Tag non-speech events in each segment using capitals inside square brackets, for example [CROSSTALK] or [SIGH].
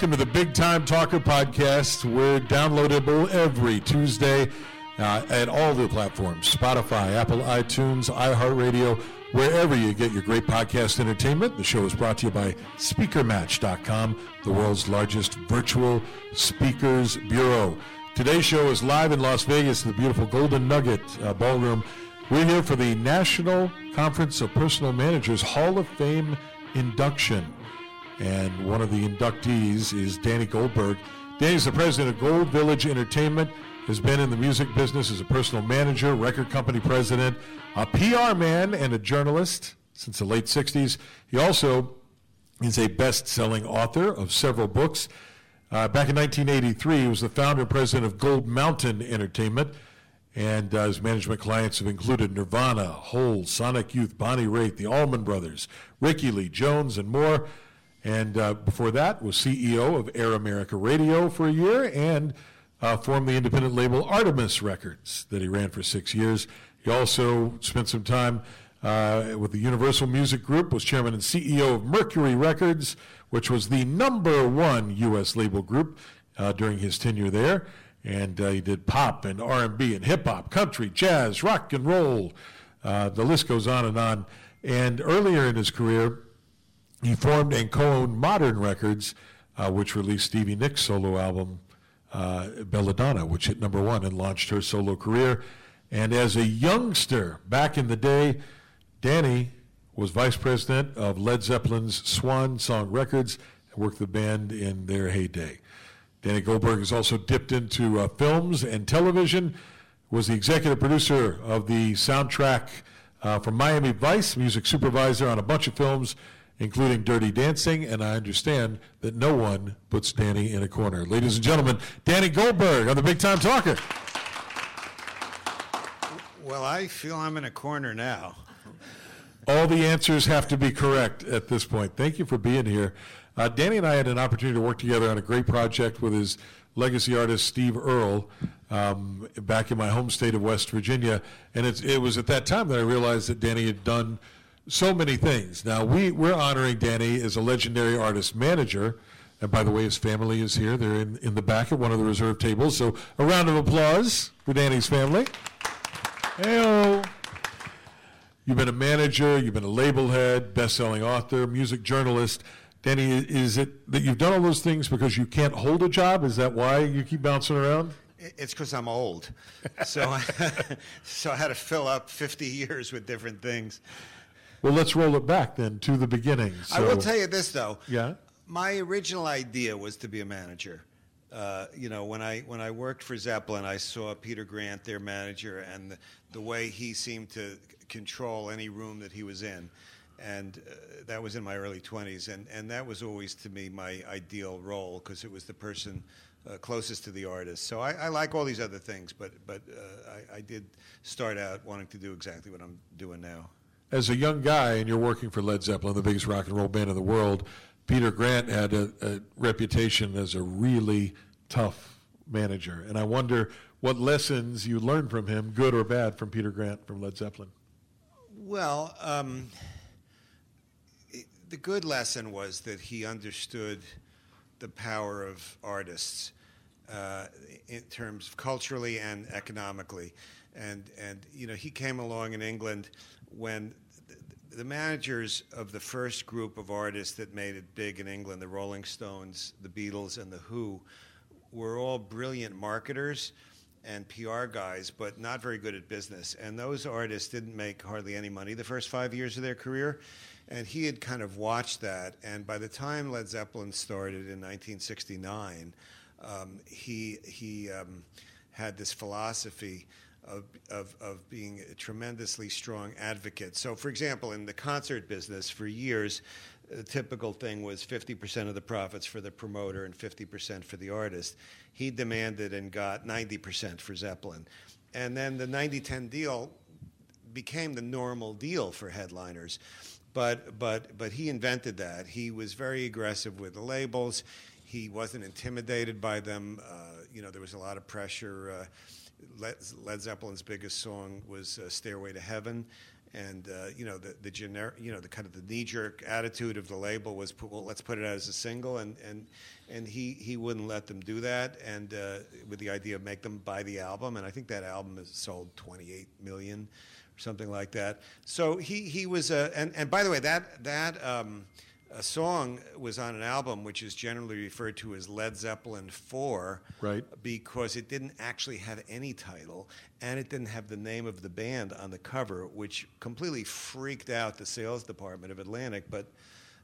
welcome to the Big Time Talker podcast. We're downloadable every Tuesday uh, at all the platforms Spotify, Apple, iTunes, iHeartRadio, wherever you get your great podcast entertainment. The show is brought to you by SpeakerMatch.com, the world's largest virtual speakers bureau. Today's show is live in Las Vegas, in the beautiful Golden Nugget uh, Ballroom. We're here for the National Conference of Personal Managers Hall of Fame induction. And one of the inductees is Danny Goldberg. Danny's the president of Gold Village Entertainment, has been in the music business as a personal manager, record company president, a PR man, and a journalist since the late 60s. He also is a best selling author of several books. Uh, back in 1983, he was the founder and president of Gold Mountain Entertainment. And uh, his management clients have included Nirvana, Hole, Sonic Youth, Bonnie Raitt, the Allman Brothers, Rickie Lee Jones, and more. And uh, before that, was CEO of Air America Radio for a year and uh, formed the independent label Artemis Records that he ran for six years. He also spent some time uh, with the Universal Music Group, was chairman and CEO of Mercury Records, which was the number one U.S. label group uh, during his tenure there. And uh, he did pop and R&B and hip hop, country, jazz, rock and roll. Uh, the list goes on and on. And earlier in his career, he formed and co-owned Modern Records, uh, which released Stevie Nicks' solo album, uh, Belladonna, which hit number one and launched her solo career. And as a youngster, back in the day, Danny was vice president of Led Zeppelin's Swan Song Records and worked the band in their heyday. Danny Goldberg has also dipped into uh, films and television, was the executive producer of the soundtrack uh, Miami Vice, music supervisor on a bunch of films, including Dirty Dancing, and I understand that no one puts Danny in a corner. Ladies and gentlemen, Danny Goldberg on the Big Time Talker. Well, I feel I'm in a corner now. All the answers have to be correct at this point. Thank you for being here. Uh, Danny and I had an opportunity to work together on a great project with his legacy artist Steve Earle um, back in my home state of West Virginia, and it was at that time that I realized that Danny had done so many things. Now we we're honoring Danny as a legendary artist manager. And by the way, his family is here. They're in, in the back at one of the reserve tables. So a round of applause for Danny's family. Hey, You've been a manager, you've been a label head, best-selling author, music journalist. Danny, is it that you've done all those things because you can't hold a job? Is that why you keep bouncing around? It's because I'm old. so, I, [LAUGHS] so I had to fill up 50 [LAUGHS] years with different things. Well, let's roll it back then to the beginning. So, I will tell you this, though. Yeah. My original idea was to be a manager. Uh, you know, when I when I worked for Zeppelin, I saw Peter Grant, their manager, and the, the way he seemed to control any room that he was in, and uh, that was in my early 20s, and and that was always to me my ideal role because it was the person uh, closest to the artist. So I, I, like all these other things, but but uh, I, I did start out wanting to do exactly what I'm doing now as a young guy and you're working for Led Zeppelin, the biggest rock and roll band in the world, Peter Grant had a, a reputation as a really tough manager. And I wonder what lessons you learned from him, good or bad, from Peter Grant from Led Zeppelin. Well, um, the good lesson was that he understood the power of artists uh, in terms of culturally and economically. And, and, you know, he came along in England when the managers of the first group of artists that made it big in England, the Rolling Stones, the Beatles, and the Who, were all brilliant marketers and PR guys, but not very good at business. And those artists didn't make hardly any money the first five years of their career. And he had kind of watched that. And by the time Led Zeppelin started in 1969, um, he, he um, had this philosophy of, of, of being a tremendously strong advocate. So, for example, in the concert business, for years, the typical thing was 50% of the profits for the promoter and 50% for the artist. He demanded and got 90% for Zeppelin. And then the 90 10 deal became the normal deal for headliners. But, but, but he invented that. He was very aggressive with the labels. He wasn't intimidated by them. Uh, you know, there was a lot of pressure. Uh, Led, Led Zeppelin's biggest song was uh, "Stairway to Heaven," and uh, you know the the generic, you know the kind of the knee jerk attitude of the label was, put, well, let's put it out as a single, and and and he he wouldn't let them do that, and uh, with the idea of make them buy the album, and I think that album has sold 28 million, or something like that. So he he was a, and and by the way that that. Um, a song was on an album which is generally referred to as Led Zeppelin 4 Right. because it didn't actually have any title and it didn't have the name of the band on the cover which completely freaked out the sales department of Atlantic but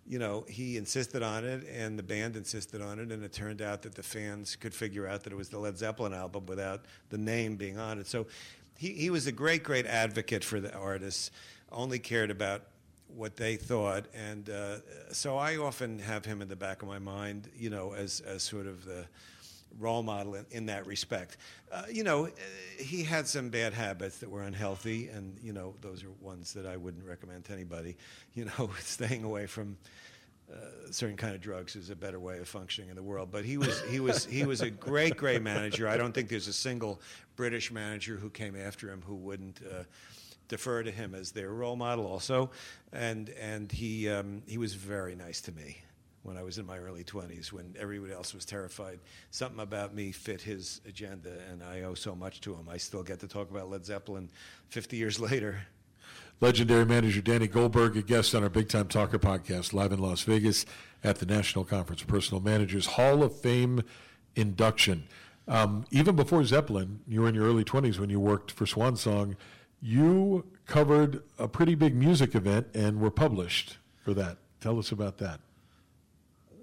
you know he insisted on it and the band insisted on it and it turned out that the fans could figure out that it was the Led Zeppelin album without the name being on it so he, he was a great great advocate for the artists only cared about what they thought, and uh, so I often have him in the back of my mind, you know, as as sort of the role model in, in that respect. Uh, you know, uh, he had some bad habits that were unhealthy, and you know, those are ones that I wouldn't recommend to anybody. You know, [LAUGHS] staying away from. Uh, certain kind of drugs is a better way of functioning in the world. But he was he was he was a great great manager. I don't think there's a single British manager who came after him who wouldn't uh, defer to him as their role model also. And and he um, he was very nice to me when I was in my early 20s when everybody else was terrified. Something about me fit his agenda, and I owe so much to him. I still get to talk about Led Zeppelin 50 years [LAUGHS] later. Legendary manager Danny Goldberg, a guest on our Big Time Talker podcast, live in Las Vegas at the National Conference of Personal Managers Hall of Fame induction. Um, even before Zeppelin, you were in your early 20s when you worked for Swan Song. You covered a pretty big music event and were published for that. Tell us about that.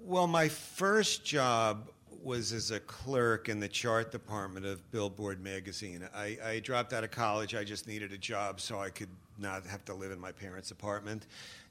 Well, my first job was as a clerk in the chart department of Billboard magazine. I, I, dropped out of college. I just needed a job so I could not have to live in my parents' apartment.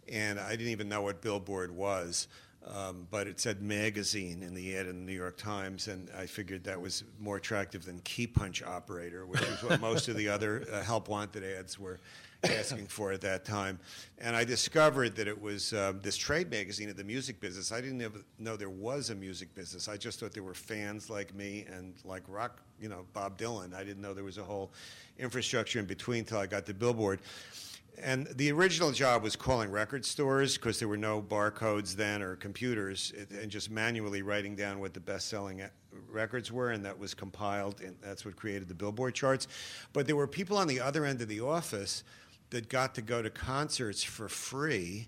And I didn't even know what Billboard was. Um, but it said magazine in the ad in the New York Times, and I figured that was more attractive than key punch operator, which is what most of the other uh, help wanted ads were asking for at that time. And I discovered that it was uh, this trade magazine of the music business. I didn't know there was a music business. I just thought there were fans like me and like rock, you know, Bob Dylan. I didn't know there was a whole infrastructure in between until I got to Billboard. And the original job was calling record stores because there were no barcodes then or computers, and just manually writing down what the best selling uh, records were, and that was compiled, and that's what created the Billboard charts. But there were people on the other end of the office that got to go to concerts for free,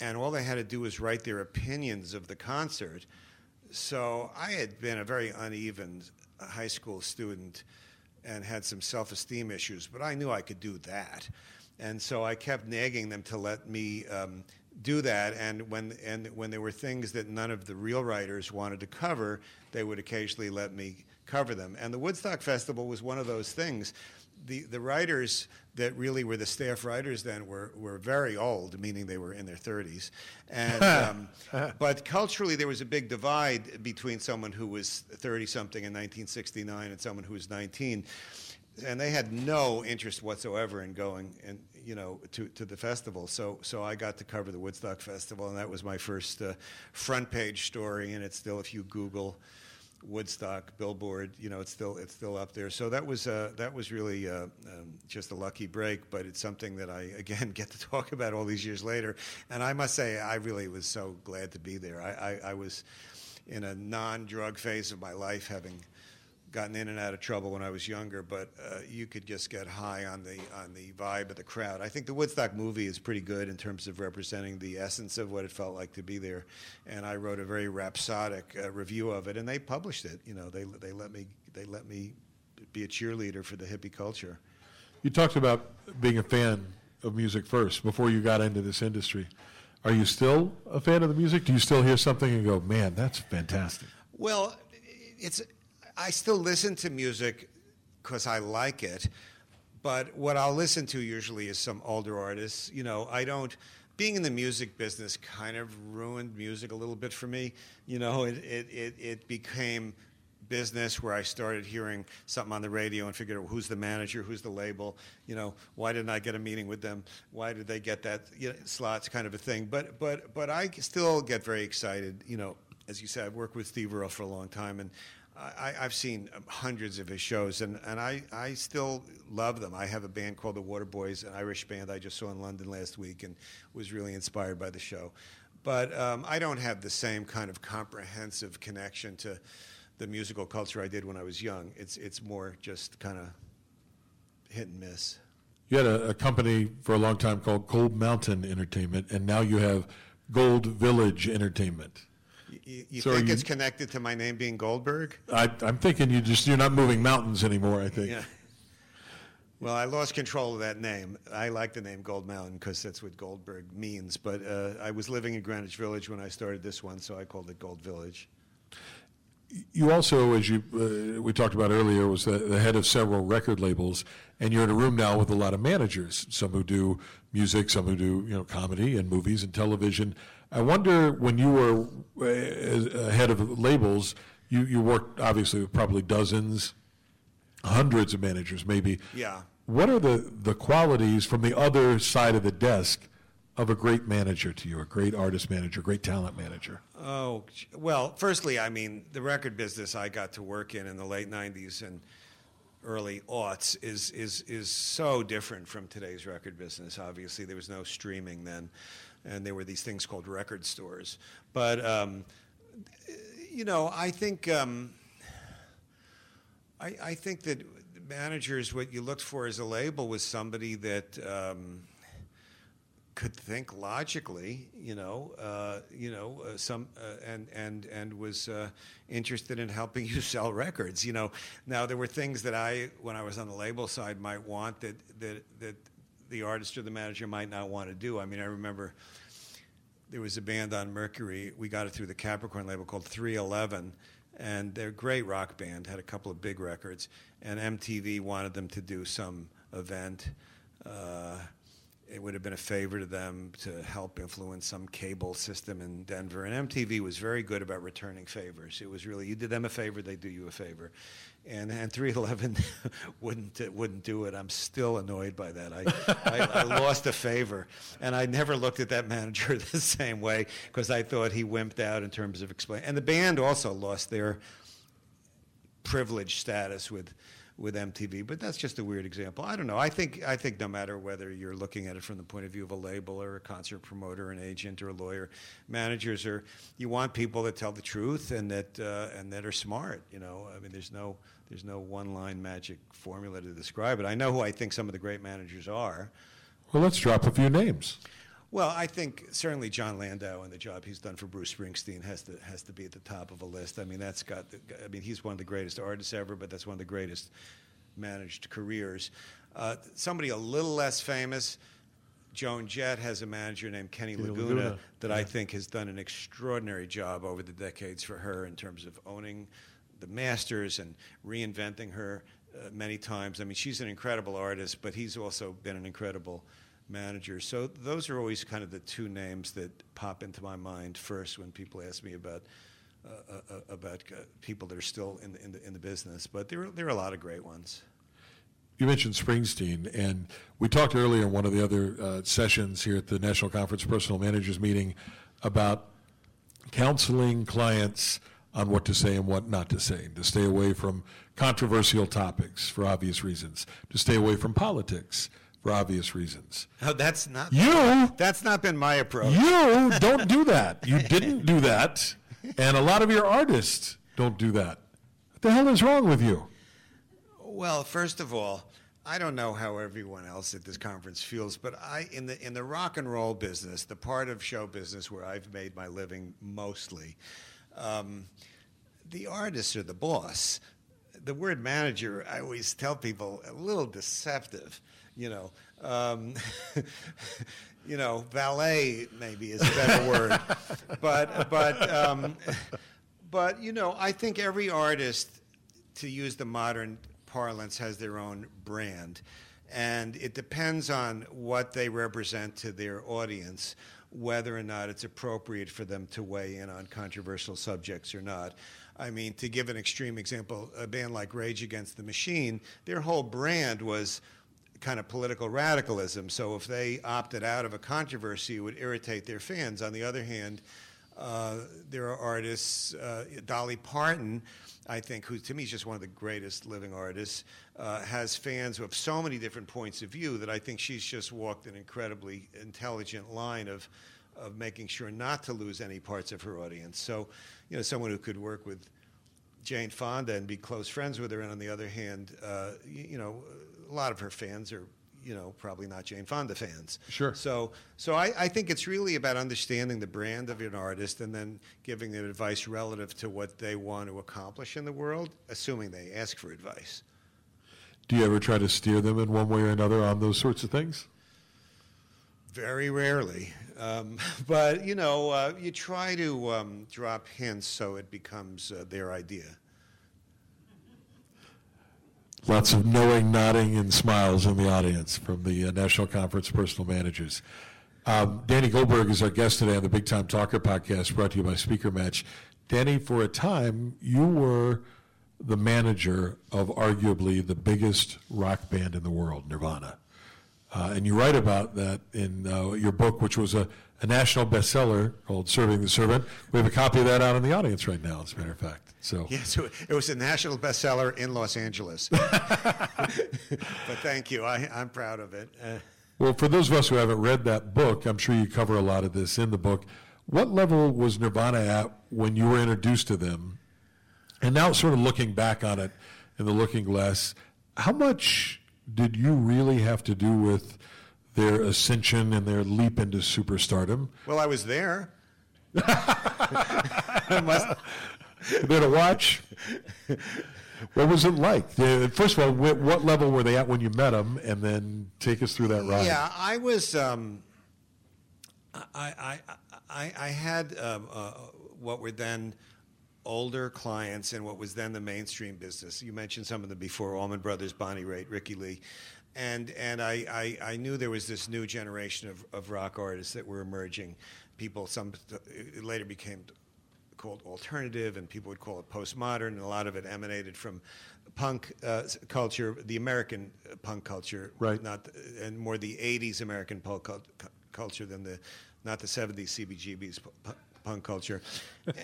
and all they had to do was write their opinions of the concert. So I had been a very uneven uh, high school student and had some self esteem issues, but I knew I could do that. And so I kept nagging them to let me um, do that. And when, and when there were things that none of the real writers wanted to cover, they would occasionally let me cover them. And the Woodstock Festival was one of those things. The, the writers that really were the staff writers then were, were very old, meaning they were in their 30s. And, [LAUGHS] um, but culturally, there was a big divide between someone who was 30 something in 1969 and someone who was 19 and they had no interest whatsoever in going and you know to, to the festival. So so I got to cover the Woodstock Festival, and that was my first uh, front page story. And it's still, if you Google Woodstock Billboard, you know it's still it's still up there. So that was uh, that was really uh, um, just a lucky break, but it's something that I again [LAUGHS] get to talk about all these years later. And I must say, I really was so glad to be there. I, I, I was in a non-drug phase of my life, having gotten in and out of trouble when I was younger, but uh, you could just get high on the on the vibe of the crowd. I think the Woodstock movie is pretty good in terms of representing the essence of what it felt like to be there. And I wrote a very rhapsodic uh, review of it, and they published it. You know, they they let me they let me be a cheerleader for the hippie culture. You talked about being a fan of music first before you got into this industry. Are you still a fan of the music? Do you still hear something and go, "Man, that's fantastic"? Well, it's I still listen to music because I like it, but what I'll listen to usually is some older artists. You know, I don't. Being in the music business kind of ruined music a little bit for me. You know, it it it, it became business where I started hearing something on the radio and figured out who's the manager, who's the label, you know, why didn't I get a meeting with them? Why did they get that you know, slots kind of a thing? But but but I still get very excited, you know, as you said, I've worked with Steve Earle for a long time and I, I've seen hundreds of his shows, and, and I, I still love them. I have a band called the Waterboys, an Irish band I just saw in London last week, and was really inspired by the show. But um, I don't have the same kind of comprehensive connection to the musical culture I did when I was young. It's it's more just kind of hit and miss. You had a, a, company for a long time called Gold Mountain Entertainment, and now you have Gold Village Entertainment. You, you so think you, it's connected to my name being Goldberg? I, am thinking you just you're not moving mountains anymore. I think. Yeah. Well, I lost control of that name. I like the name Gold Mountain because that's what Goldberg means. But uh, I was living in Greenwich Village when I started this one, so I called it Gold Village. You also, as you uh, we talked about earlier, was the, the, head of several record labels, and you're in a room now with a lot of managers. Some who do music, some who do you know comedy and movies and television. I wonder when you were uh, head of labels, you you worked obviously with probably dozens, hundreds of managers, maybe. Yeah. What are the the qualities from the other side of the desk of a great manager to you, a great artist manager, great talent manager? Oh, well, firstly, I mean, the record business I got to work in in the late 90s and early aughts is, is, is so different from today's record business. Obviously, there was no streaming then, and there were these things called record stores. But, um, you know, I think, um, I, I think that managers, what you looked for as a label was somebody that. Um, could think logically, you know, uh, you know, uh, some uh, and and and was uh, interested in helping [LAUGHS] you sell records. You know, now there were things that I, when I was on the label side, might want that that that the artist or the manager might not want to do. I mean, I remember there was a band on Mercury. We got it through the Capricorn label called 311, and they're a great rock band. Had a couple of big records, and MTV wanted them to do some event. Uh, it would have been a favor to them to help influence some cable system in Denver. And MTV was very good about returning favors. It was really you did them a favor, they do you a favor. And and 311 [LAUGHS] wouldn't wouldn't do it. I'm still annoyed by that. I, I, I [LAUGHS] lost a favor, and I never looked at that manager [LAUGHS] the same way because I thought he wimped out in terms of explaining. And the band also lost their privileged status with with MTV, but that's just a weird example. I don't know. I think I think no matter whether you're looking at it from the point of view of a label or a concert promoter, an agent or a lawyer, managers are you want people that tell the truth and that uh, and that are smart. You know, I mean, there's no there's no one line magic formula to describe it. I know who I think some of the great managers are. Well, let's drop a few names. Well, I think certainly Jon Landau and the job he's done for Bruce Springsteen has to has to be at the top of a list. I mean, that's got. I mean, he's one of the greatest artists ever, but that's one of the greatest managed careers. Uh, somebody a little less famous. Joan Jett has a manager named Kenny Laguna, Laguna. that yeah. I think has done an extraordinary job over the decades for her in terms of owning the masters and reinventing her uh, many times. I mean, she's an incredible artist, but he's also been an incredible manager. So those are always kind of the two names that pop into my mind first when people ask me about uh, uh, uh about uh, people that are still in the, in the, in the business. But there are, there are a lot of great ones. You mentioned Springsteen, and we talked earlier in one of the other uh, sessions here at the National Conference Personal Managers Meeting about counseling clients on what to say and what not to say, to stay away from controversial topics for obvious reasons, to stay away from politics for obvious reasons. Oh, that's not you. That's not been my approach. You don't do that. You didn't do that, and a lot of your artists don't do that. What the hell is wrong with you? Well, first of all, I don't know how everyone else at this conference feels, but I in the in the rock and roll business, the part of show business where I've made my living mostly, um, the artists are the boss. The word manager, I always tell people, a little deceptive you know, um, [LAUGHS] you know, valet maybe is a better word, [LAUGHS] but but um, but you know, I think every artist, to use the modern parlance, has their own brand, and it depends on what they represent to their audience whether or not it's appropriate for them to weigh in on controversial subjects or not. I mean, to give an extreme example, a band like Rage Against the Machine, their whole brand was kind of political radicalism. So if they opted out of a controversy, it would irritate their fans. On the other hand, Uh, there are artists, uh, Dolly Parton, I think, who to me is just one of the greatest living artists, uh, has fans who have so many different points of view that I think she's just walked an incredibly intelligent line of, of making sure not to lose any parts of her audience. So, you know, someone who could work with Jane Fonda and be close friends with her, and on the other hand, uh, you, you know, a lot of her fans are you know, probably not Jane Fonda fans. Sure. So, so I, I think it's really about understanding the brand of an artist and then giving them advice relative to what they want to accomplish in the world, assuming they ask for advice. Do you ever try to steer them in one way or another on those sorts of things? Very rarely. Um, [LAUGHS] but, you know, uh, you try to um, drop hints so it becomes uh, their idea. Lots of knowing, nodding, and smiles in the audience from the uh, National Conference Personal Managers. Um, Danny Goldberg is our guest today on the Big Time Talker podcast brought to you by Speaker Match. Danny, for a time, you were the manager of arguably the biggest rock band in the world, Nirvana. Uh, and you write about that in uh, your book, which was a, a, national bestseller called Serving the Servant. We have a copy of that out in the audience right now, as a matter of fact. So yeah, so it was a national bestseller in Los Angeles. [LAUGHS] but thank you, I, am proud of it. Uh, well, for those of us who haven't read that book, I'm sure you cover a lot of this in the book. What level was Nirvana at when you were introduced to them? And now, sort of looking back on it in the looking glass, how much did you really have to do with their ascension and their leap into superstardom? Well, I was there. [LAUGHS] must... there to watch. What was it like? First of all, what level were they at when you met them, and then take us through that ride. Yeah, I was. Um, I, I, I, I had um, uh, what were then older clients in what was then the mainstream business. You mentioned some of them before: Allman Brothers, Bonnie Raitt, Rickie Lee, and and I, I, I, knew there was this new generation of, of rock artists that were emerging. People, some later became called alternative, and people would call it postmodern. And a lot of it emanated from punk uh, culture, the American punk culture, right? Not and more the '80s American punk culture than the not the '70s CBGB's punk culture,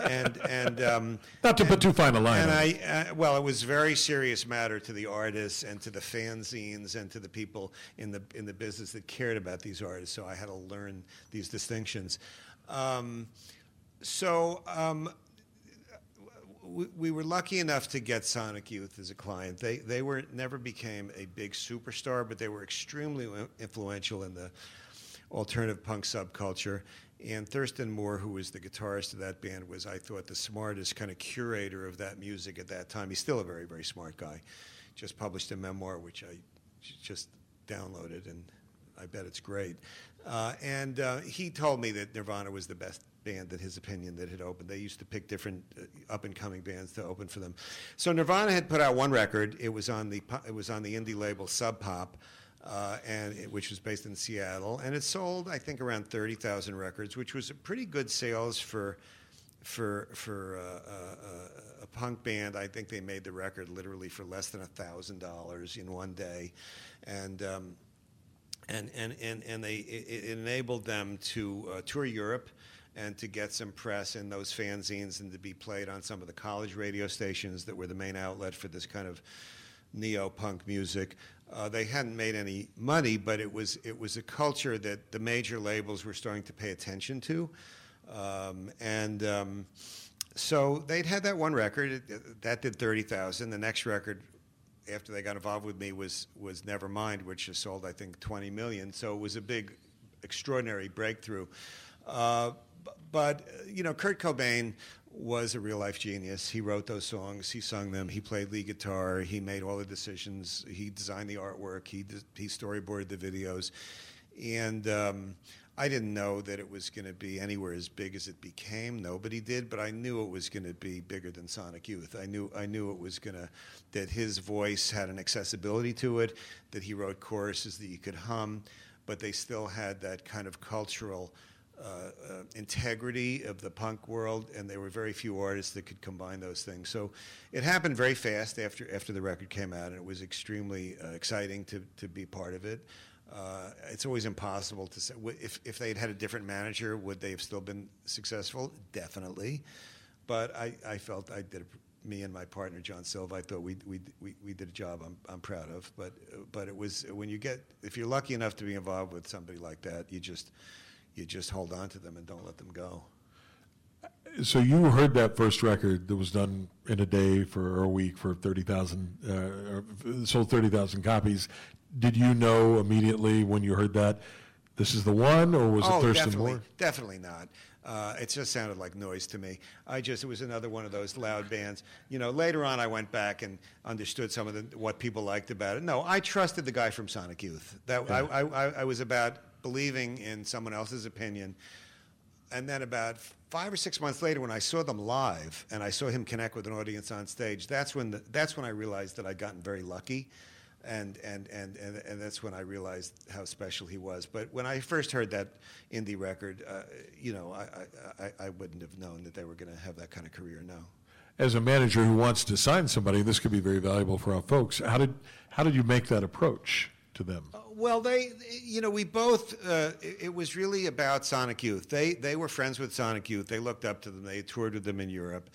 and and um, [LAUGHS] not to and, put too fine a line. And I, uh, well, it was a very serious matter to the artists and to the fanzines and to the people in the in the business that cared about these artists. So I had to learn these distinctions. Um, so. Um, we, we were lucky enough to get Sonic Youth as a client. They they were never became a big superstar, but they were extremely influential in the alternative punk subculture. And Thurston Moore, who was the guitarist of that band, was, I thought, the smartest kind of curator of that music at that time. He's still a very, very smart guy. Just published a memoir, which I just downloaded, and I bet it's great. Uh, and uh, he told me that Nirvana was the best band, in his opinion, that had opened. They used to pick different uh, up and coming bands to open for them. So Nirvana had put out one record. It was on the it was on the indie label Sub Pop and it, which was based in Seattle, and it sold I think around thirty thousand records, which was a pretty good sales for for for uh, uh, a punk band. I think they made the record literally for less than thousand dollars in one day, and. Um, and, and, and, and they, it enabled them to uh, tour Europe and to get some press in those fanzines and to be played on some of the college radio stations that were the main outlet for this kind of neo punk music. Uh, they hadn't made any money, but it was it was a culture that the major labels were starting to pay attention to, um, and um, so they'd had that one record that did thirty thousand. The next record, after they got involved with me, was was Nevermind, which has sold I think twenty million. So it was a big, extraordinary breakthrough. Uh, but you know, Kurt Cobain was a real life genius. He wrote those songs, he sung them, he played lead guitar, he made all the decisions, he designed the artwork, he he storyboarded the videos, and um, I didn't know that it was going to be anywhere as big as it became. Nobody did, but I knew it was going to be bigger than Sonic Youth. I knew I knew it was going to that his voice had an accessibility to it, that he wrote choruses that you could hum, but they still had that kind of cultural uh, uh, integrity of the punk world, and there were very few artists that could combine those things. So it happened very fast after after the record came out, and it was extremely uh, exciting to to be part of it. Uh, it's always impossible to say. If, if they'd had a different manager, would they have still been successful? Definitely. But I, I felt I did, a, me and my partner, John Silva, I thought we, we, we, we did a job I'm, I'm proud of. But, but it was, when you get, if you're lucky enough to be involved with somebody like that, you just, you just hold on to them and don't let them go. So you heard that first record that was done in a day for or a week for thirty thousand, uh, sold thirty thousand copies. Did you know immediately when you heard that this is the one, or was oh, it Thurston definitely, Moore? definitely not. Uh, it just sounded like noise to me. I just it was another one of those loud bands. You know, later on I went back and understood some of the, what people liked about it. No, I trusted the guy from Sonic Youth. That Yeah. I, I, I was about believing in someone else's opinion. And then about five or six months later, when I saw them live and I saw him connect with an audience on stage, that's when the, that's when I realized that I'd gotten very lucky, and and, and and and that's when I realized how special he was. But when I first heard that indie record, uh, you know, I, I I wouldn't have known that they were going to have that kind of career. No. As a manager who wants to sign somebody, this could be very valuable for our folks. How did how did you make that approach to them? Well, they, you know, we both. Uh, it, it was really about Sonic Youth. They they were friends with Sonic Youth. They looked up to them. They toured with them in Europe,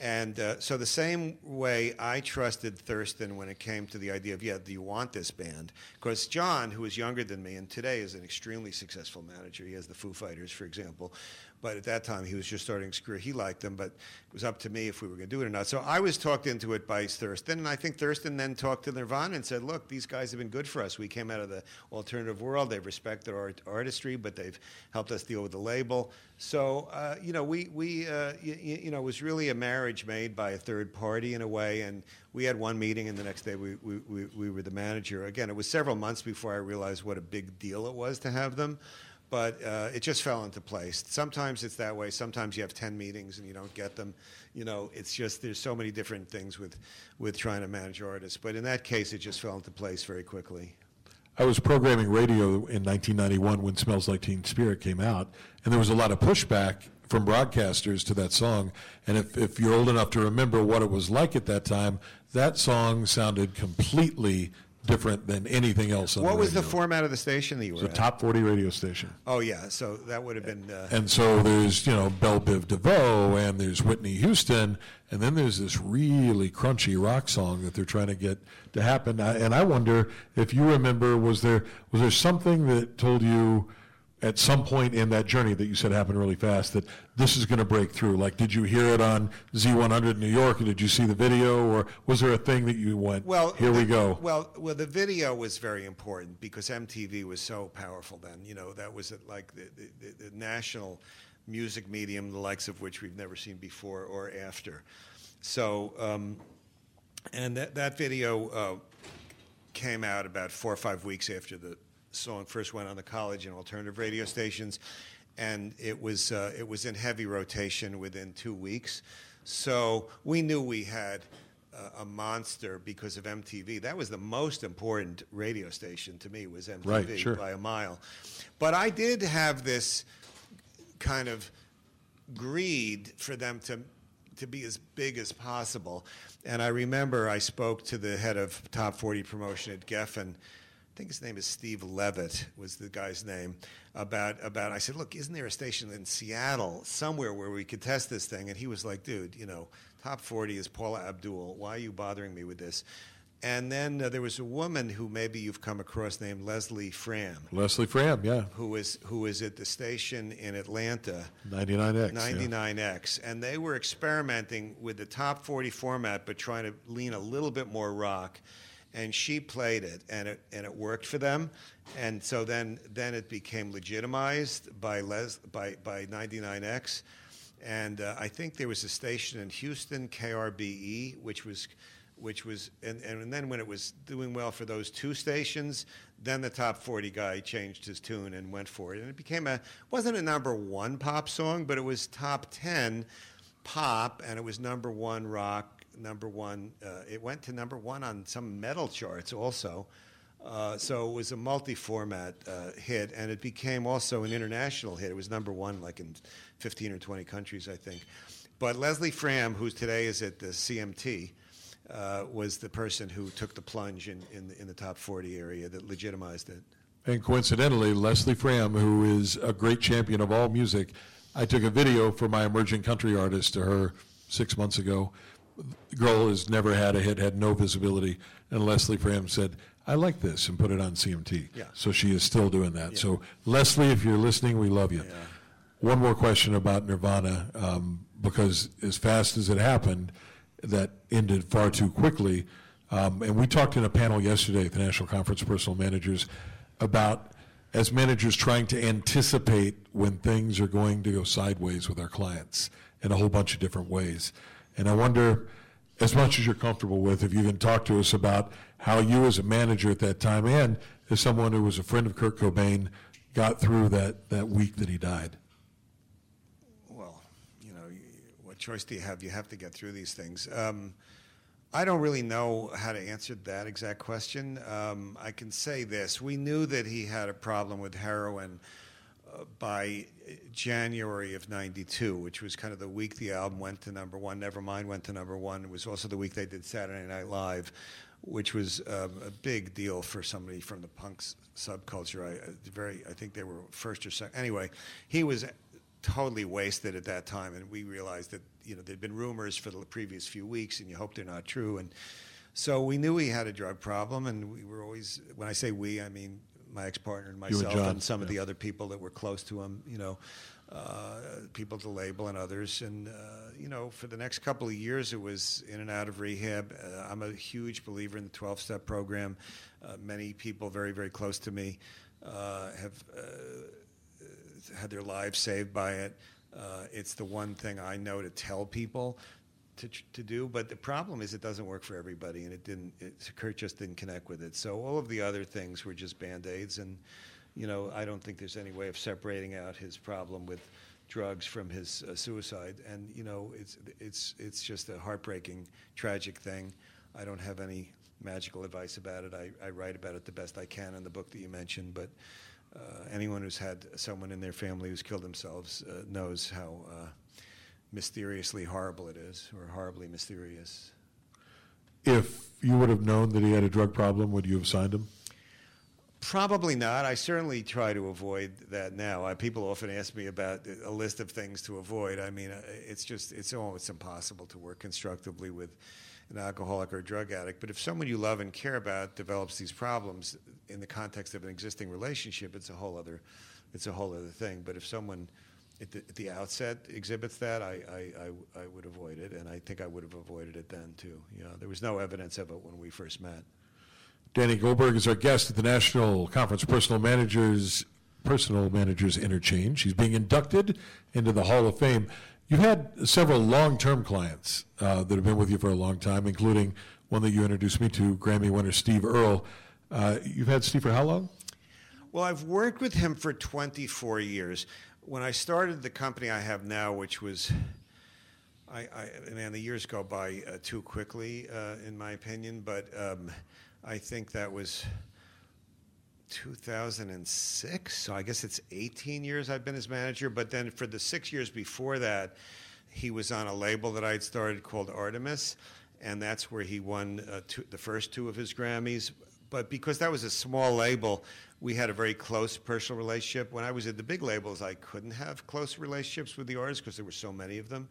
and uh, so the same way I trusted Thurston when it came to the idea of yeah, do you want this band? Because John, who is younger than me and today is an extremely successful manager. He has the Foo Fighters, for example. But at that time, he was just starting career. He liked them, but it was up to me if we were going to do it or not. So I was talked into it by Thurston, and I think Thurston then talked to Nirvana and said, "Look, these guys have been good for us. We came out of the alternative world. They've respected our artistry, but they've helped us deal with the label. So uh, you know, we we uh, y- you know, it was really a marriage made by a third party in a way, and we had one meeting, and the next day we we, we, we were the manager. Again, it was several months before I realized what a big deal it was to have them but uh, it just fell into place. Sometimes it's that way. Sometimes you have ten meetings and you don't get them. You know, it's just there's so many different things with with trying to manage artists. But in that case, it just fell into place very quickly. I was programming radio in 1991 when Smells Like Teen Spirit came out, and there was a lot of pushback from broadcasters to that song. And if, if you're old enough to remember what it was like at that time, that song sounded completely different than anything else on What was the radio. format of the station that you were a at? top 40 radio station. Oh yeah, so that would have been. Uh, And so there's, you know, Bell Biv DeVoe and there's Whitney Houston, and then there's this really crunchy rock song that they're trying to get to happen. I, and I wonder if you remember, was there was there something that told you at some point in that journey that you said happened really fast that this is going to break through? Like, did you hear it on Z100 in New York, or did you see the video, or was there a thing that you went, well, here we go? Well, well, the video was very important because MTV was so powerful then. You know, that was like the, the, the national music medium, the likes of which we've never seen before or after. So, um, and that that video uh, came out about four or five weeks after the song first went on the college and alternative radio stations, and it was uh, it was in heavy rotation within two weeks. So we knew we had uh, a monster because of MTV. That was the most important radio station to me was MTV Right, sure. by a mile. But I did have this kind of greed for them to to be as big as possible. And I remember I spoke to the head of Top 40 promotion at Geffen. I think his name is Steve Levitt was the guy's name about about I said, "Look, isn't there a station in Seattle somewhere where we could test this thing?" And he was like, "Dude, you know, Top 40 is Paula Abdul. Why are you bothering me with this?" And then uh, there was a woman who maybe you've come across named Leslie Fram Leslie Fram, yeah, Who was who was at the station in Atlanta, 99X. 99X, and they were experimenting with the top 40 format, but trying to lean a little bit more rock. And she played it, and it and it worked for them. And so then then it became legitimized by Les by by 99X. And uh, I think there was a station in Houston, KRBE, which was which was and, and then when it was doing well for those two stations then the top 40 guy changed his tune and went for it and it became a wasn't a number one pop song but it was top 10 pop and it was number one rock number one uh, it went to number one on some metal charts also uh, so it was a multi-format uh, hit, and it became also an international hit. It was number one, like in 15 or 20 countries, I think. But Leslie Fram, who today is at the CMT, uh, was the person who took the plunge in, in, the, in the top 40 area that legitimized it. And coincidentally, Leslie Fram, who is a great champion of all music, I took a video for my emerging country artist to her six months ago. The girl has never had a hit, had no visibility, and Leslie Fram said, I like this, and put it on CMT. Yeah. So she is still doing that. So, Leslie, if you're listening, we love you. Yeah. One more question about Nirvana, um, because as fast as it happened, that ended far too quickly. Um, and we talked in a panel yesterday at the National Conference of Personal Managers about as managers trying to anticipate when things are going to go sideways with our clients in a whole bunch of different ways. And I wonder, as much as you're comfortable with, if you can talk to us about how you, as a manager at that time, and as someone who was a friend of Kurt Cobain, got through that, that week that he died. Well, you know, what choice do you have? You have to get through these things. Um, I don't really know how to answer that exact question. Um, I can say this: we knew that he had a problem with heroin uh, by January of '92, which was kind of the week the album went to number one. Nevermind went to number one. It was also the week they did Saturday Night Live, which was um, a big deal for somebody from the punk subculture. I uh, very, I think they were first or second. Anyway, he was totally wasted at that time, and we realized that you know there'd been rumors for the previous few weeks, and you hope they're not true. And so we knew he had a drug problem, and we were always. When I say we, I mean my ex-partner and You and myself, and some of the other people that were close to him. You know, uh, people at the label and others. And uh, you know, for the next couple of years, it was in and out of rehab. Uh, I'm a huge believer in the 12-step program. Uh, many people very, very close to me uh, have. Uh, had their lives saved by it. Uh, it's the one thing I know to tell people to, to do. But the problem is it doesn't work for everybody, and it didn't. It, Kurt just didn't connect with it. So all of the other things were just band aids, and you know I don't think there's any way of separating out his problem with drugs from his uh, suicide. And you know it's it's it's just a heartbreaking, tragic thing. I don't have any magical advice about it. I, I write about it the best I can in the book that you mentioned, but uh, anyone who's had someone in their family who's killed themselves uh, knows how uh, mysteriously horrible it is, or horribly mysterious. If you would have known that he had a drug problem, would you have signed him? Probably not. I certainly try to avoid that now. I, people often ask me about a list of things to avoid. I mean, uh, it's just it's almost impossible to work constructively with an alcoholic or a drug addict. But if someone you love and care about develops these problems in the context of an existing relationship, it's a whole other it's a whole other thing. But if someone at the, at the outset exhibits that, I, I, I, I would avoid it, and I think I would have avoided it then too. You know, there was no evidence of it when we first met. Danny Goldberg is our guest at the National Conference of Personal Managers Personal Managers Interchange. He's being inducted into the Hall of Fame. You've had several long-term clients uh, that have been with you for a long time, including one that you introduced me to, Grammy winner Steve Earle. Uh, you've had Steve for how long? Well, I've worked with him for 24 years. When I started the company I have now, which was, I, I man, the years go by uh, too quickly, uh, in my opinion. But um, I think that was 2006. So I guess it's 18 years I've been his manager. But then for the six years before that, he was on a label that I'd started called Artemis, and that's where he won uh, two, the first two of his Grammys. But because that was a small label, we had a very close personal relationship. When I was at the big labels, I couldn't have close relationships with the artists because there were so many of them,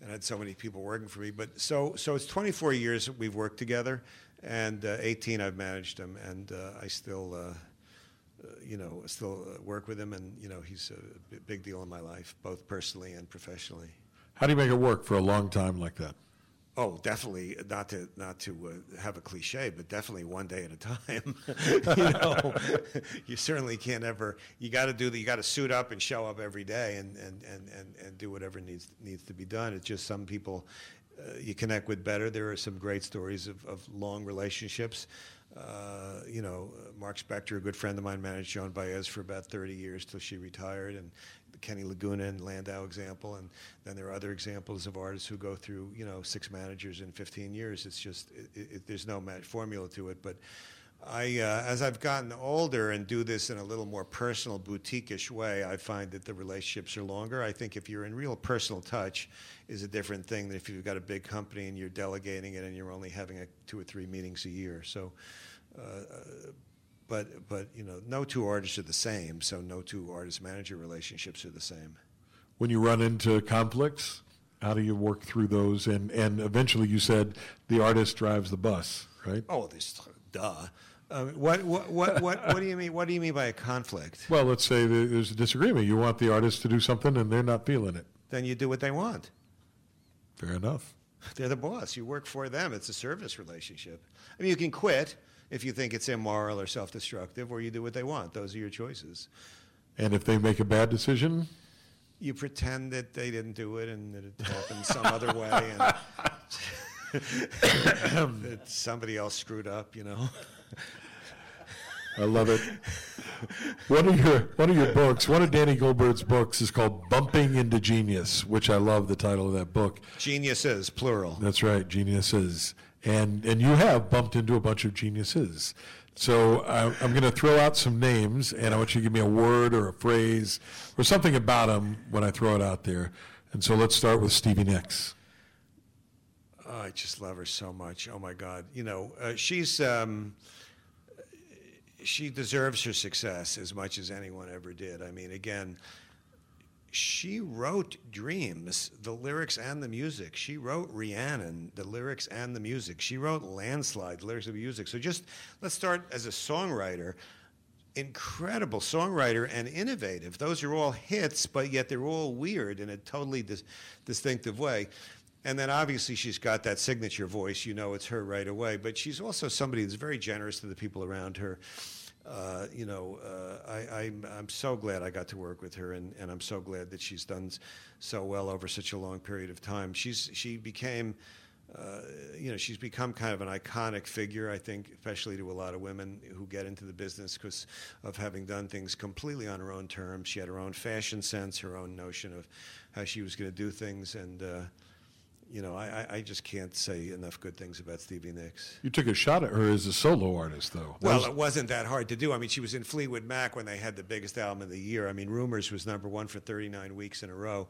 and I had so many people working for me. But so so it's 24 years that we've worked together, and uh, 18 I've managed him, and uh, I still. Uh, uh, you know, still uh, work with him, and you know, he's a big deal in my life, both personally and professionally. How do you make it work for a long time like that? Oh, definitely not to not to uh, have a cliche, but definitely one day at a time. [LAUGHS] you know, you certainly can't ever. You got to do the. You got to suit up and show up every day, and and, and, and, and do whatever needs needs to be done. It's just some people uh, you connect with better. There are some great stories of, of long relationships. Uh, you know, Mark Spector, a good friend of mine, managed Joan Baez for about 30 years till she retired, and the Kenny Laguna and Landau example, and then there are other examples of artists who go through, you know, six managers in 15 years. It's just, it, it, there's no match formula to it, but I, uh, as I've gotten older and do this in a little more personal, boutique-ish way, I find that the relationships are longer. I think if you're in real personal touch, is a different thing than if you've got a big company and you're delegating it and you're only having a, two or three meetings a year. So, uh, but but you know, no two artists are the same. So no two artist manager relationships are the same. When you run into conflicts, how do you work through those? And and eventually, you said the artist drives the bus, right? Oh, this duh. Uh, what, what, what, what, what do you mean? What do you mean by a conflict? Well, let's say there's a disagreement. You want the artist to do something, and they're not feeling it. Then you do what they want. Fair enough. They're the boss. You work for them. It's a service relationship. I mean, you can quit if you think it's immoral or self-destructive, or you do what they want. Those are your choices. And if they make a bad decision, you pretend that they didn't do it and that it happened some other way, and [COUGHS] that somebody else screwed up. You know. I love it. One of your one of your books, one of Danny Goldberg's books, is called "Bumping into Genius," which I love the title of that book. Geniuses, plural. That's right, geniuses, and and you have bumped into a bunch of geniuses. So uh, I'm going to throw out some names, and I want you to give me a word or a phrase or something about them when I throw it out there. And so let's start with Stevie Nicks. Oh, I just love her so much. Oh my God, you know uh, she's. Um, she deserves her success as much as anyone ever did. I mean, again, she wrote Dreams, the lyrics and the music. She wrote Rhiannon, the lyrics and the music. She wrote Landslide, the lyrics and the music. So just let's start as a songwriter. Incredible songwriter and innovative. Those are all hits, but yet they're all weird in a totally dis- distinctive way. And then obviously she's got that signature voice. You know it's her right away. But she's also somebody that's very generous to the people around her. Uh, you know, uh, I, I'm, I'm so glad I got to work with her, and, and I'm so glad that she's done so well over such a long period of time. She's she became, uh, you know, she's become kind of an iconic figure, I think, especially to a lot of women who get into the business because of having done things completely on her own terms. She had her own fashion sense, her own notion of how she was going to do things, and uh, you know, I, I just can't say enough good things about Stevie Nicks. You took a shot at her as a solo artist, though. That well, was... it wasn't that hard to do. I mean, she was in Fleetwood Mac when they had the biggest album of the year. I mean, Rumors was number one for 39 weeks in a row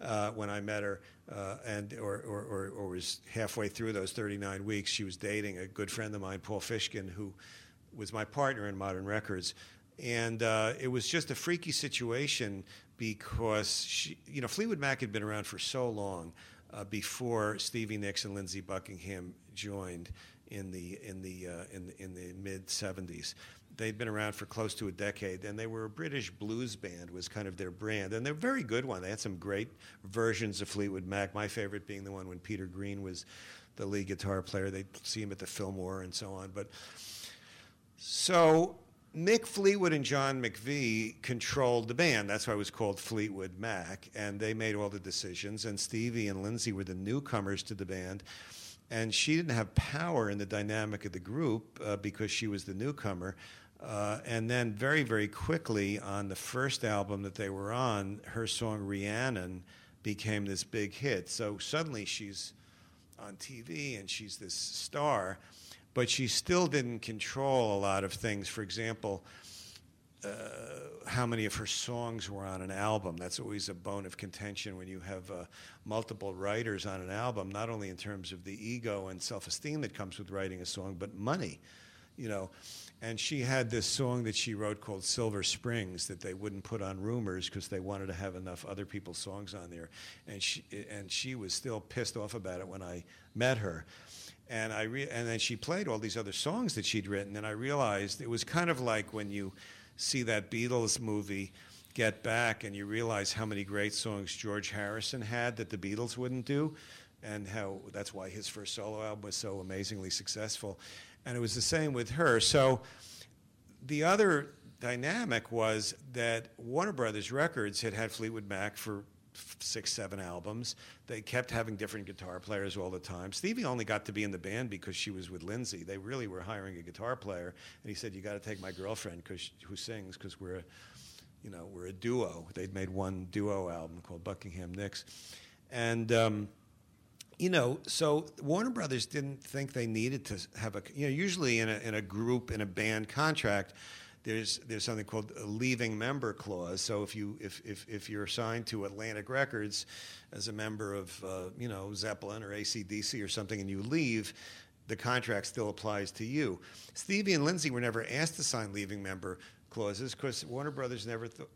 uh, when I met her, uh, and or, or, or, or, was halfway through those 39 weeks. She was dating a good friend of mine, Paul Fishkin, who was my partner in Modern Records. And uh, it was just a freaky situation because she, you know, Fleetwood Mac had been around for so long uh, before Stevie Nicks and Lindsey Buckingham joined in the in the uh, in in the mid '70s. They'd been around for close to a decade, and they were a British blues band was kind of their brand, and they're a very good one. They had some great versions of Fleetwood Mac. My favorite being the one when Peter Green was the lead guitar player. They'd see him at the Fillmore and so on. But so Mick Fleetwood and John McVie controlled the band. That's why it was called Fleetwood Mac. And they made all the decisions. And Stevie and Lindsey were the newcomers to the band. And she didn't have power in the dynamic of the group uh, because she was the newcomer. Uh, and then, very, very quickly, on the first album that they were on, her song Rhiannon became this big hit. So suddenly she's on TV and she's this star but she still didn't control a lot of things. For example, uh, how many of her songs were on an album. That's always a bone of contention when you have uh, multiple writers on an album, not only in terms of the ego and self esteem that comes with writing a song, but money. You know, and she had this song that she wrote called Silver Springs that they wouldn't put on Rumors because they wanted to have enough other people's songs on there, and she and she was still pissed off about it when I met her and I re- and then she played all these other songs that she'd written, and I realized it was kind of like when you see that Beatles movie, Get Back, and you realize how many great songs George Harrison had that the Beatles wouldn't do, and how that's why his first solo album was so amazingly successful, and it was the same with her. So the other dynamic was that Warner Brothers Records had had Fleetwood Mac for six, seven albums. They kept having different guitar players all the time. Stevie only got to be in the band because she was with Lindsey. They really were hiring a guitar player, and he said, "You got to take my girlfriend because who sings because we're, a, you know, we're a duo." They'd made one duo album called Buckingham Nicks, and. Um, you know, so Warner Brothers didn't think they needed to have a, you know, usually in a, in a group, in a band contract, there's there's something called a leaving member clause. So if you if if, if you're assigned to Atlantic Records as a member of uh, you know Zeppelin or ACDC or something, and you leave, the contract still applies to you. Stevie and Lindsey were never asked to sign leaving member clauses because Warner Brothers never th-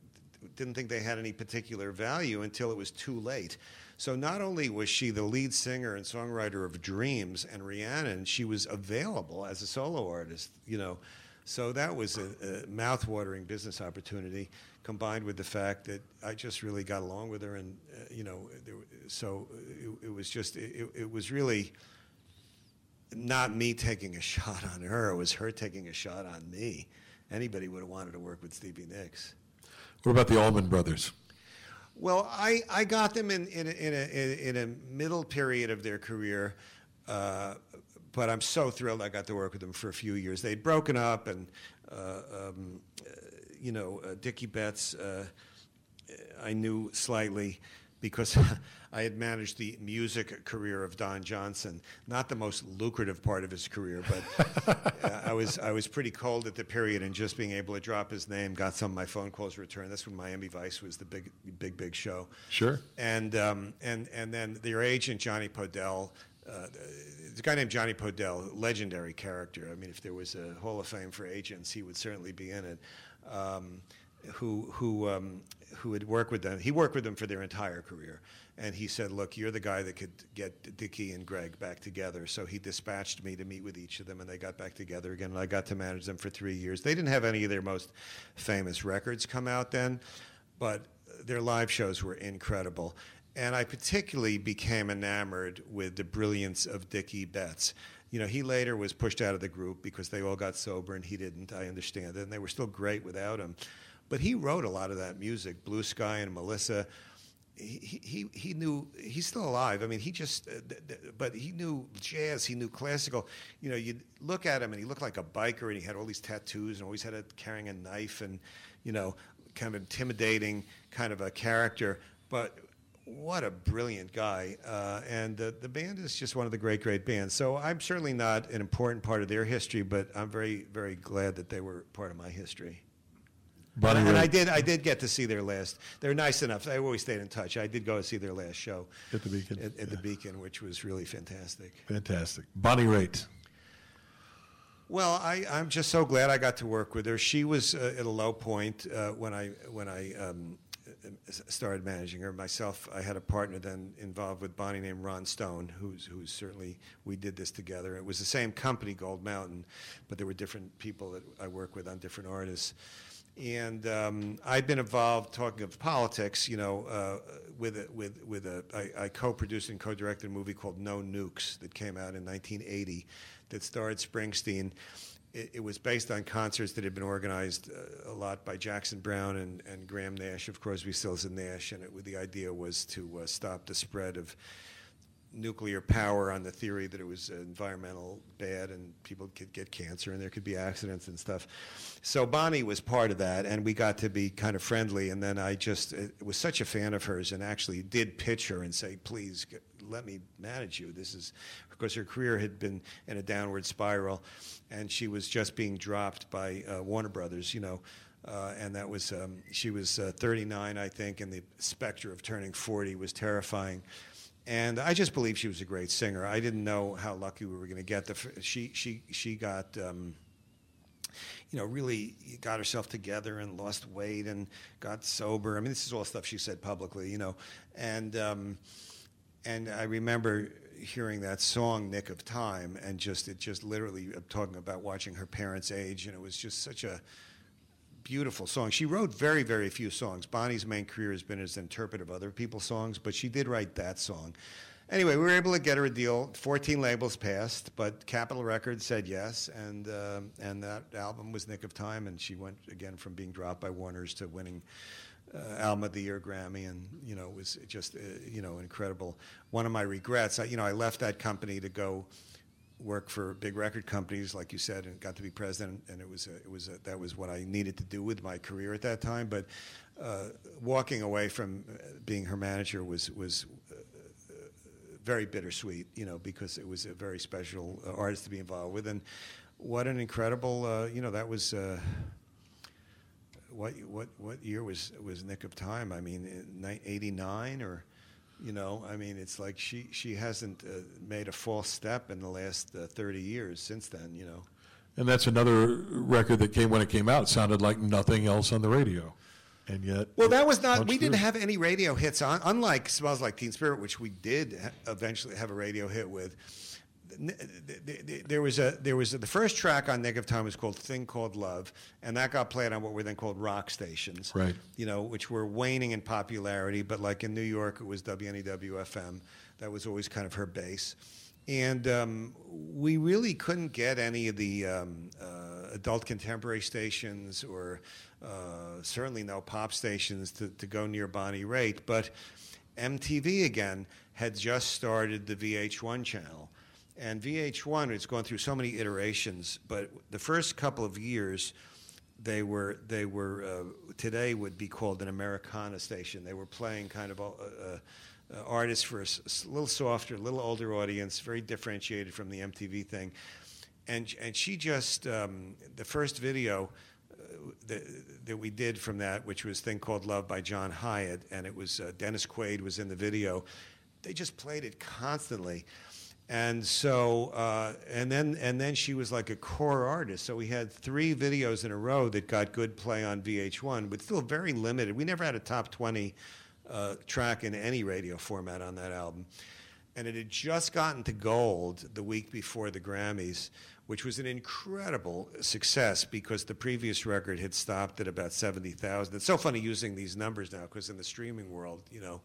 didn't think they had any particular value until it was too late. So not only was she the lead singer and songwriter of Dreams and Rhiannon, she was available as a solo artist, you know. So that was a, a mouth-watering business opportunity, combined with the fact that I just really got along with her, and uh, you know, there, so it, it, was just it, it was really not me taking a [LAUGHS] shot on her; it was her taking a shot on me. Anybody would have wanted to work with Stevie Nicks. What about the Allman Brothers? Well, I, I got them in, in, a, in, a, in a middle period of their career, uh, but I'm so thrilled I got to work with them for a few years. They'd broken up, and uh, um, uh, you know, uh, Dickey Betts, uh, I knew slightly because [LAUGHS] I had managed the music career of Don Johnson. Not the most lucrative part of his career, but uh, I was I was pretty cold at the period, and just being able to drop his name got some of my phone calls returned. That's when Miami Vice was the big big big show. Sure. And um, and and then their agent Johnny Podell. Uh, the guy named Johnny Podell, legendary character. I mean, if there was a Hall of Fame for agents, he would certainly be in it. Um, who who um, who had worked with them. He worked with them for their entire career, and he said, "Look, you're the guy that could get Dickey and Gregg back together." So he dispatched me to meet with each of them, and they got back together again. And I got to manage them for three years. They didn't have any of their most famous records come out then, but their live shows were incredible. And I particularly became enamored with the brilliance of Dickey Betts. You know, he later was pushed out of the group because they all got sober and he didn't. I understand it. And they were still great without him. But he wrote a lot of that music, Blue Sky and Melissa. He, he, he knew he's still alive. I mean, he just, uh, but he knew jazz. He knew classical. You know, you look at him and he looked like a biker, and he had all these tattoos, and always had a carrying a knife, and you know, kind of intimidating kind of a character. But what a brilliant guy. Uh, and the, the band is just one of the great, great bands. So I'm certainly not an important part of their history, but I'm very, very glad that they were part of my history. Bonnie and, and I did. I did get to see their last. They're nice enough. I always stayed in touch. I did go to see their last show at the Beacon. at, at the Beacon, which was really fantastic. Fantastic. Bonnie Raitt. Well, I, I'm just so glad I got to work with her. She was uh, at a low point uh, when I when I um, started managing her. Myself, I had a partner then involved with Bonnie named Ron Stone, who's who's certainly we did this together. It was the same company, Gold Mountain, but there were different people that I work with on different artists. And um, I'd been involved talking of politics, you know, uh, with a, with with a I, I co-produced and co-directed a movie called No Nukes that came out in 1980, that starred Springsteen. It, it was based on concerts that had been organized uh, a lot by Jackson Browne and, and Graham Nash of Crosby, Stills and Nash, and it, the idea was to uh, stop the spread of nuclear power on the theory that it was environmental bad and people could get cancer and there could be accidents and stuff. So Bonnie was part of that, and we got to be kind of friendly. And then I just was such a fan of hers, and actually did pitch her and say, "Please let me manage you." This is because her career had been in a downward spiral, and she was just being dropped by uh, Warner Brothers. You know. Uh, and that was um, she was uh, 39, I think, and the specter of turning 40 was terrifying and I just believe she was a great singer. I didn't know how lucky we were going to get. The she she she got. Um, you know, really got herself together and lost weight and got sober. I mean, this is all stuff she said publicly, you know, and um, and I remember hearing that song "Nick of Time" and just it just literally talking about watching her parents age, and it was just such a beautiful song. She wrote very, very few songs. Bonnie's main career has been as an interpreter of other people's songs, but she did write that song. Anyway, we were able to get her a deal. 14 labels passed, but Capitol Records said yes, and uh, and that album was Nick of Time, and she went again from being dropped by Warner's to winning uh, Album of the Year Grammy, and you know it was just uh, you know incredible. One of my regrets, I, you know, I left that company to go work for big record companies, like you said, and got to be president. And it was a, it was a, that was what I needed to do with my career at that time. But uh, walking away from uh, being her manager was was uh, very bittersweet, you know, because it was a very special uh, artist to be involved with, and what an incredible, uh, you know, that was. What what what year was was Nick of Time? I mean, '89 or You know, I mean, it's like she she hasn't uh, made a false step in the last uh, 30 years since then. You know. And that's another record that came when it came out. It sounded like nothing else on the radio. And yet, well, that was not. We didn't have any radio hits on. Unlike "Smells Like Teen Spirit," which we did eventually have a radio hit with. There was a there was a, the first track on Nick of Time was called "Thing Called Love," and that got played on what were then called rock stations, right? You know, which were waning in popularity. But like in New York, it was WNEW-FM. That was always kind of her base and um, we really couldn't get any of the um, uh, adult contemporary stations or uh, certainly no pop stations to, to go near Bonnie Raitt. But MTV again had just started the VH1 channel. And VH1 has gone through so many iterations, but the first couple of years, they were they were uh, today would be called an Americana station. They were playing kind of a uh, artist for a, little softer, little older audience, very differentiated from the MTV thing. And, and she just, um, the first video uh, that, that we did from that, which was Thing Called Love by John Hiatt, and it was uh, Dennis Quaid was in the video, they just played it constantly. And so, uh, and then, and then she was like a core artist. So we had three videos in a row that got good play on VH1, but still very limited. We never had a top 20 uh, track in any radio format on that album. And it had just gotten to gold the week before the Grammys, which was an incredible success because the previous record had stopped at about 70,000. It's so funny using these numbers now because in the streaming world, you know,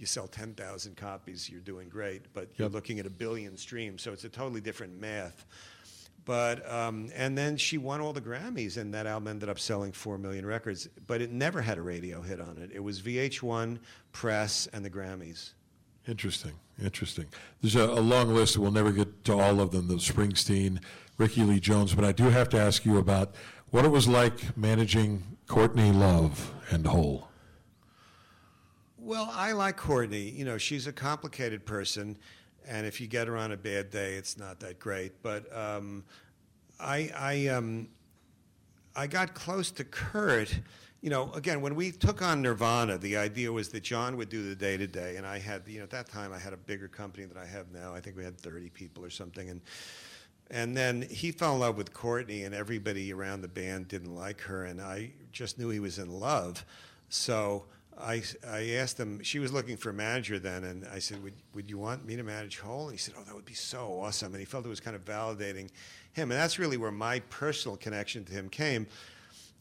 you sell 10,000 copies, you're doing great, but yep. you're looking at a billion streams, so it's a totally different math. But um, and then she won all the Grammys, and that album ended up selling four million records. But it never had a radio hit on it. It was VH1, Press, and the Grammys. Interesting, interesting. There's a, a long list. We'll never get to all of them. The Springsteen, Rickie Lee Jones. But I do have to ask you about what it was like managing Courtney Love and Hole. Well, I like Courtney. You know, she's a complicated person and if you get her on a bad day, it's not that great. But um, I, I, um, I got close to Kurt. You know, again, when we took on Nirvana, the idea was that John would do the day to day, and I had, you know, at that time I had a bigger company than I have now. I think we had 30 people or something, and and then he fell in love with Courtney, and everybody around the band didn't like her, and I just knew he was in love. So I, I asked him, she was looking for a manager then, and I said, would, would you want me to manage Hole? And he said, oh, that would be so awesome. And he felt it was kind of validating him. And that's really where my personal connection to him came.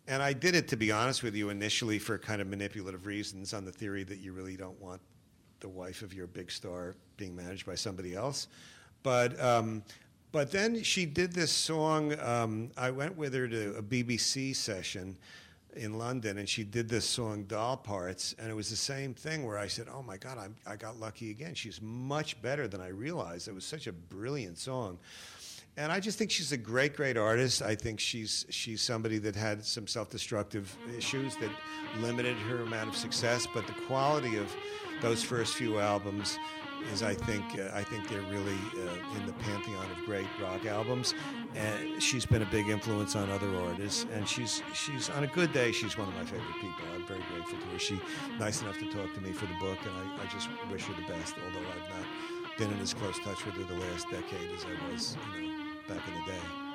And I did it, to be honest with you, initially for kind of manipulative reasons on the theory that you really don't want the wife of your big star being managed by somebody else. But, um, but then she did this song. Um, I went with her to a BBC session in London, and she did this song "Doll Parts," and it was the same thing where I said, "Oh my God, I'm, I got lucky again. She's much better than I realized. It was such a brilliant song." And I just think she's a great, great artist. I think she's she's somebody that had some self-destructive issues that limited her amount of success, but the quality of those first few albums is I think uh, I think they're really uh, in the pantheon of great rock albums. And she's been a big influence on other artists, and she's she's on a good day she's one of my favorite people. I'm very grateful to her. She nice enough to talk to me for the book, and I, I just wish her the best. Although I've not been in as close touch with her the last decade as I was, you know, back in the day.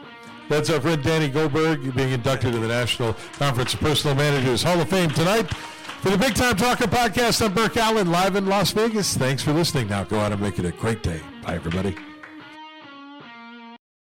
That's our friend Danny Goldberg being inducted to the National Conference of Personal Managers Hall of Fame tonight. For the Big Time Talker podcast, I'm Burke Allen, live in Las Vegas. Thanks for listening. Now go out and make it a great day. Bye, everybody.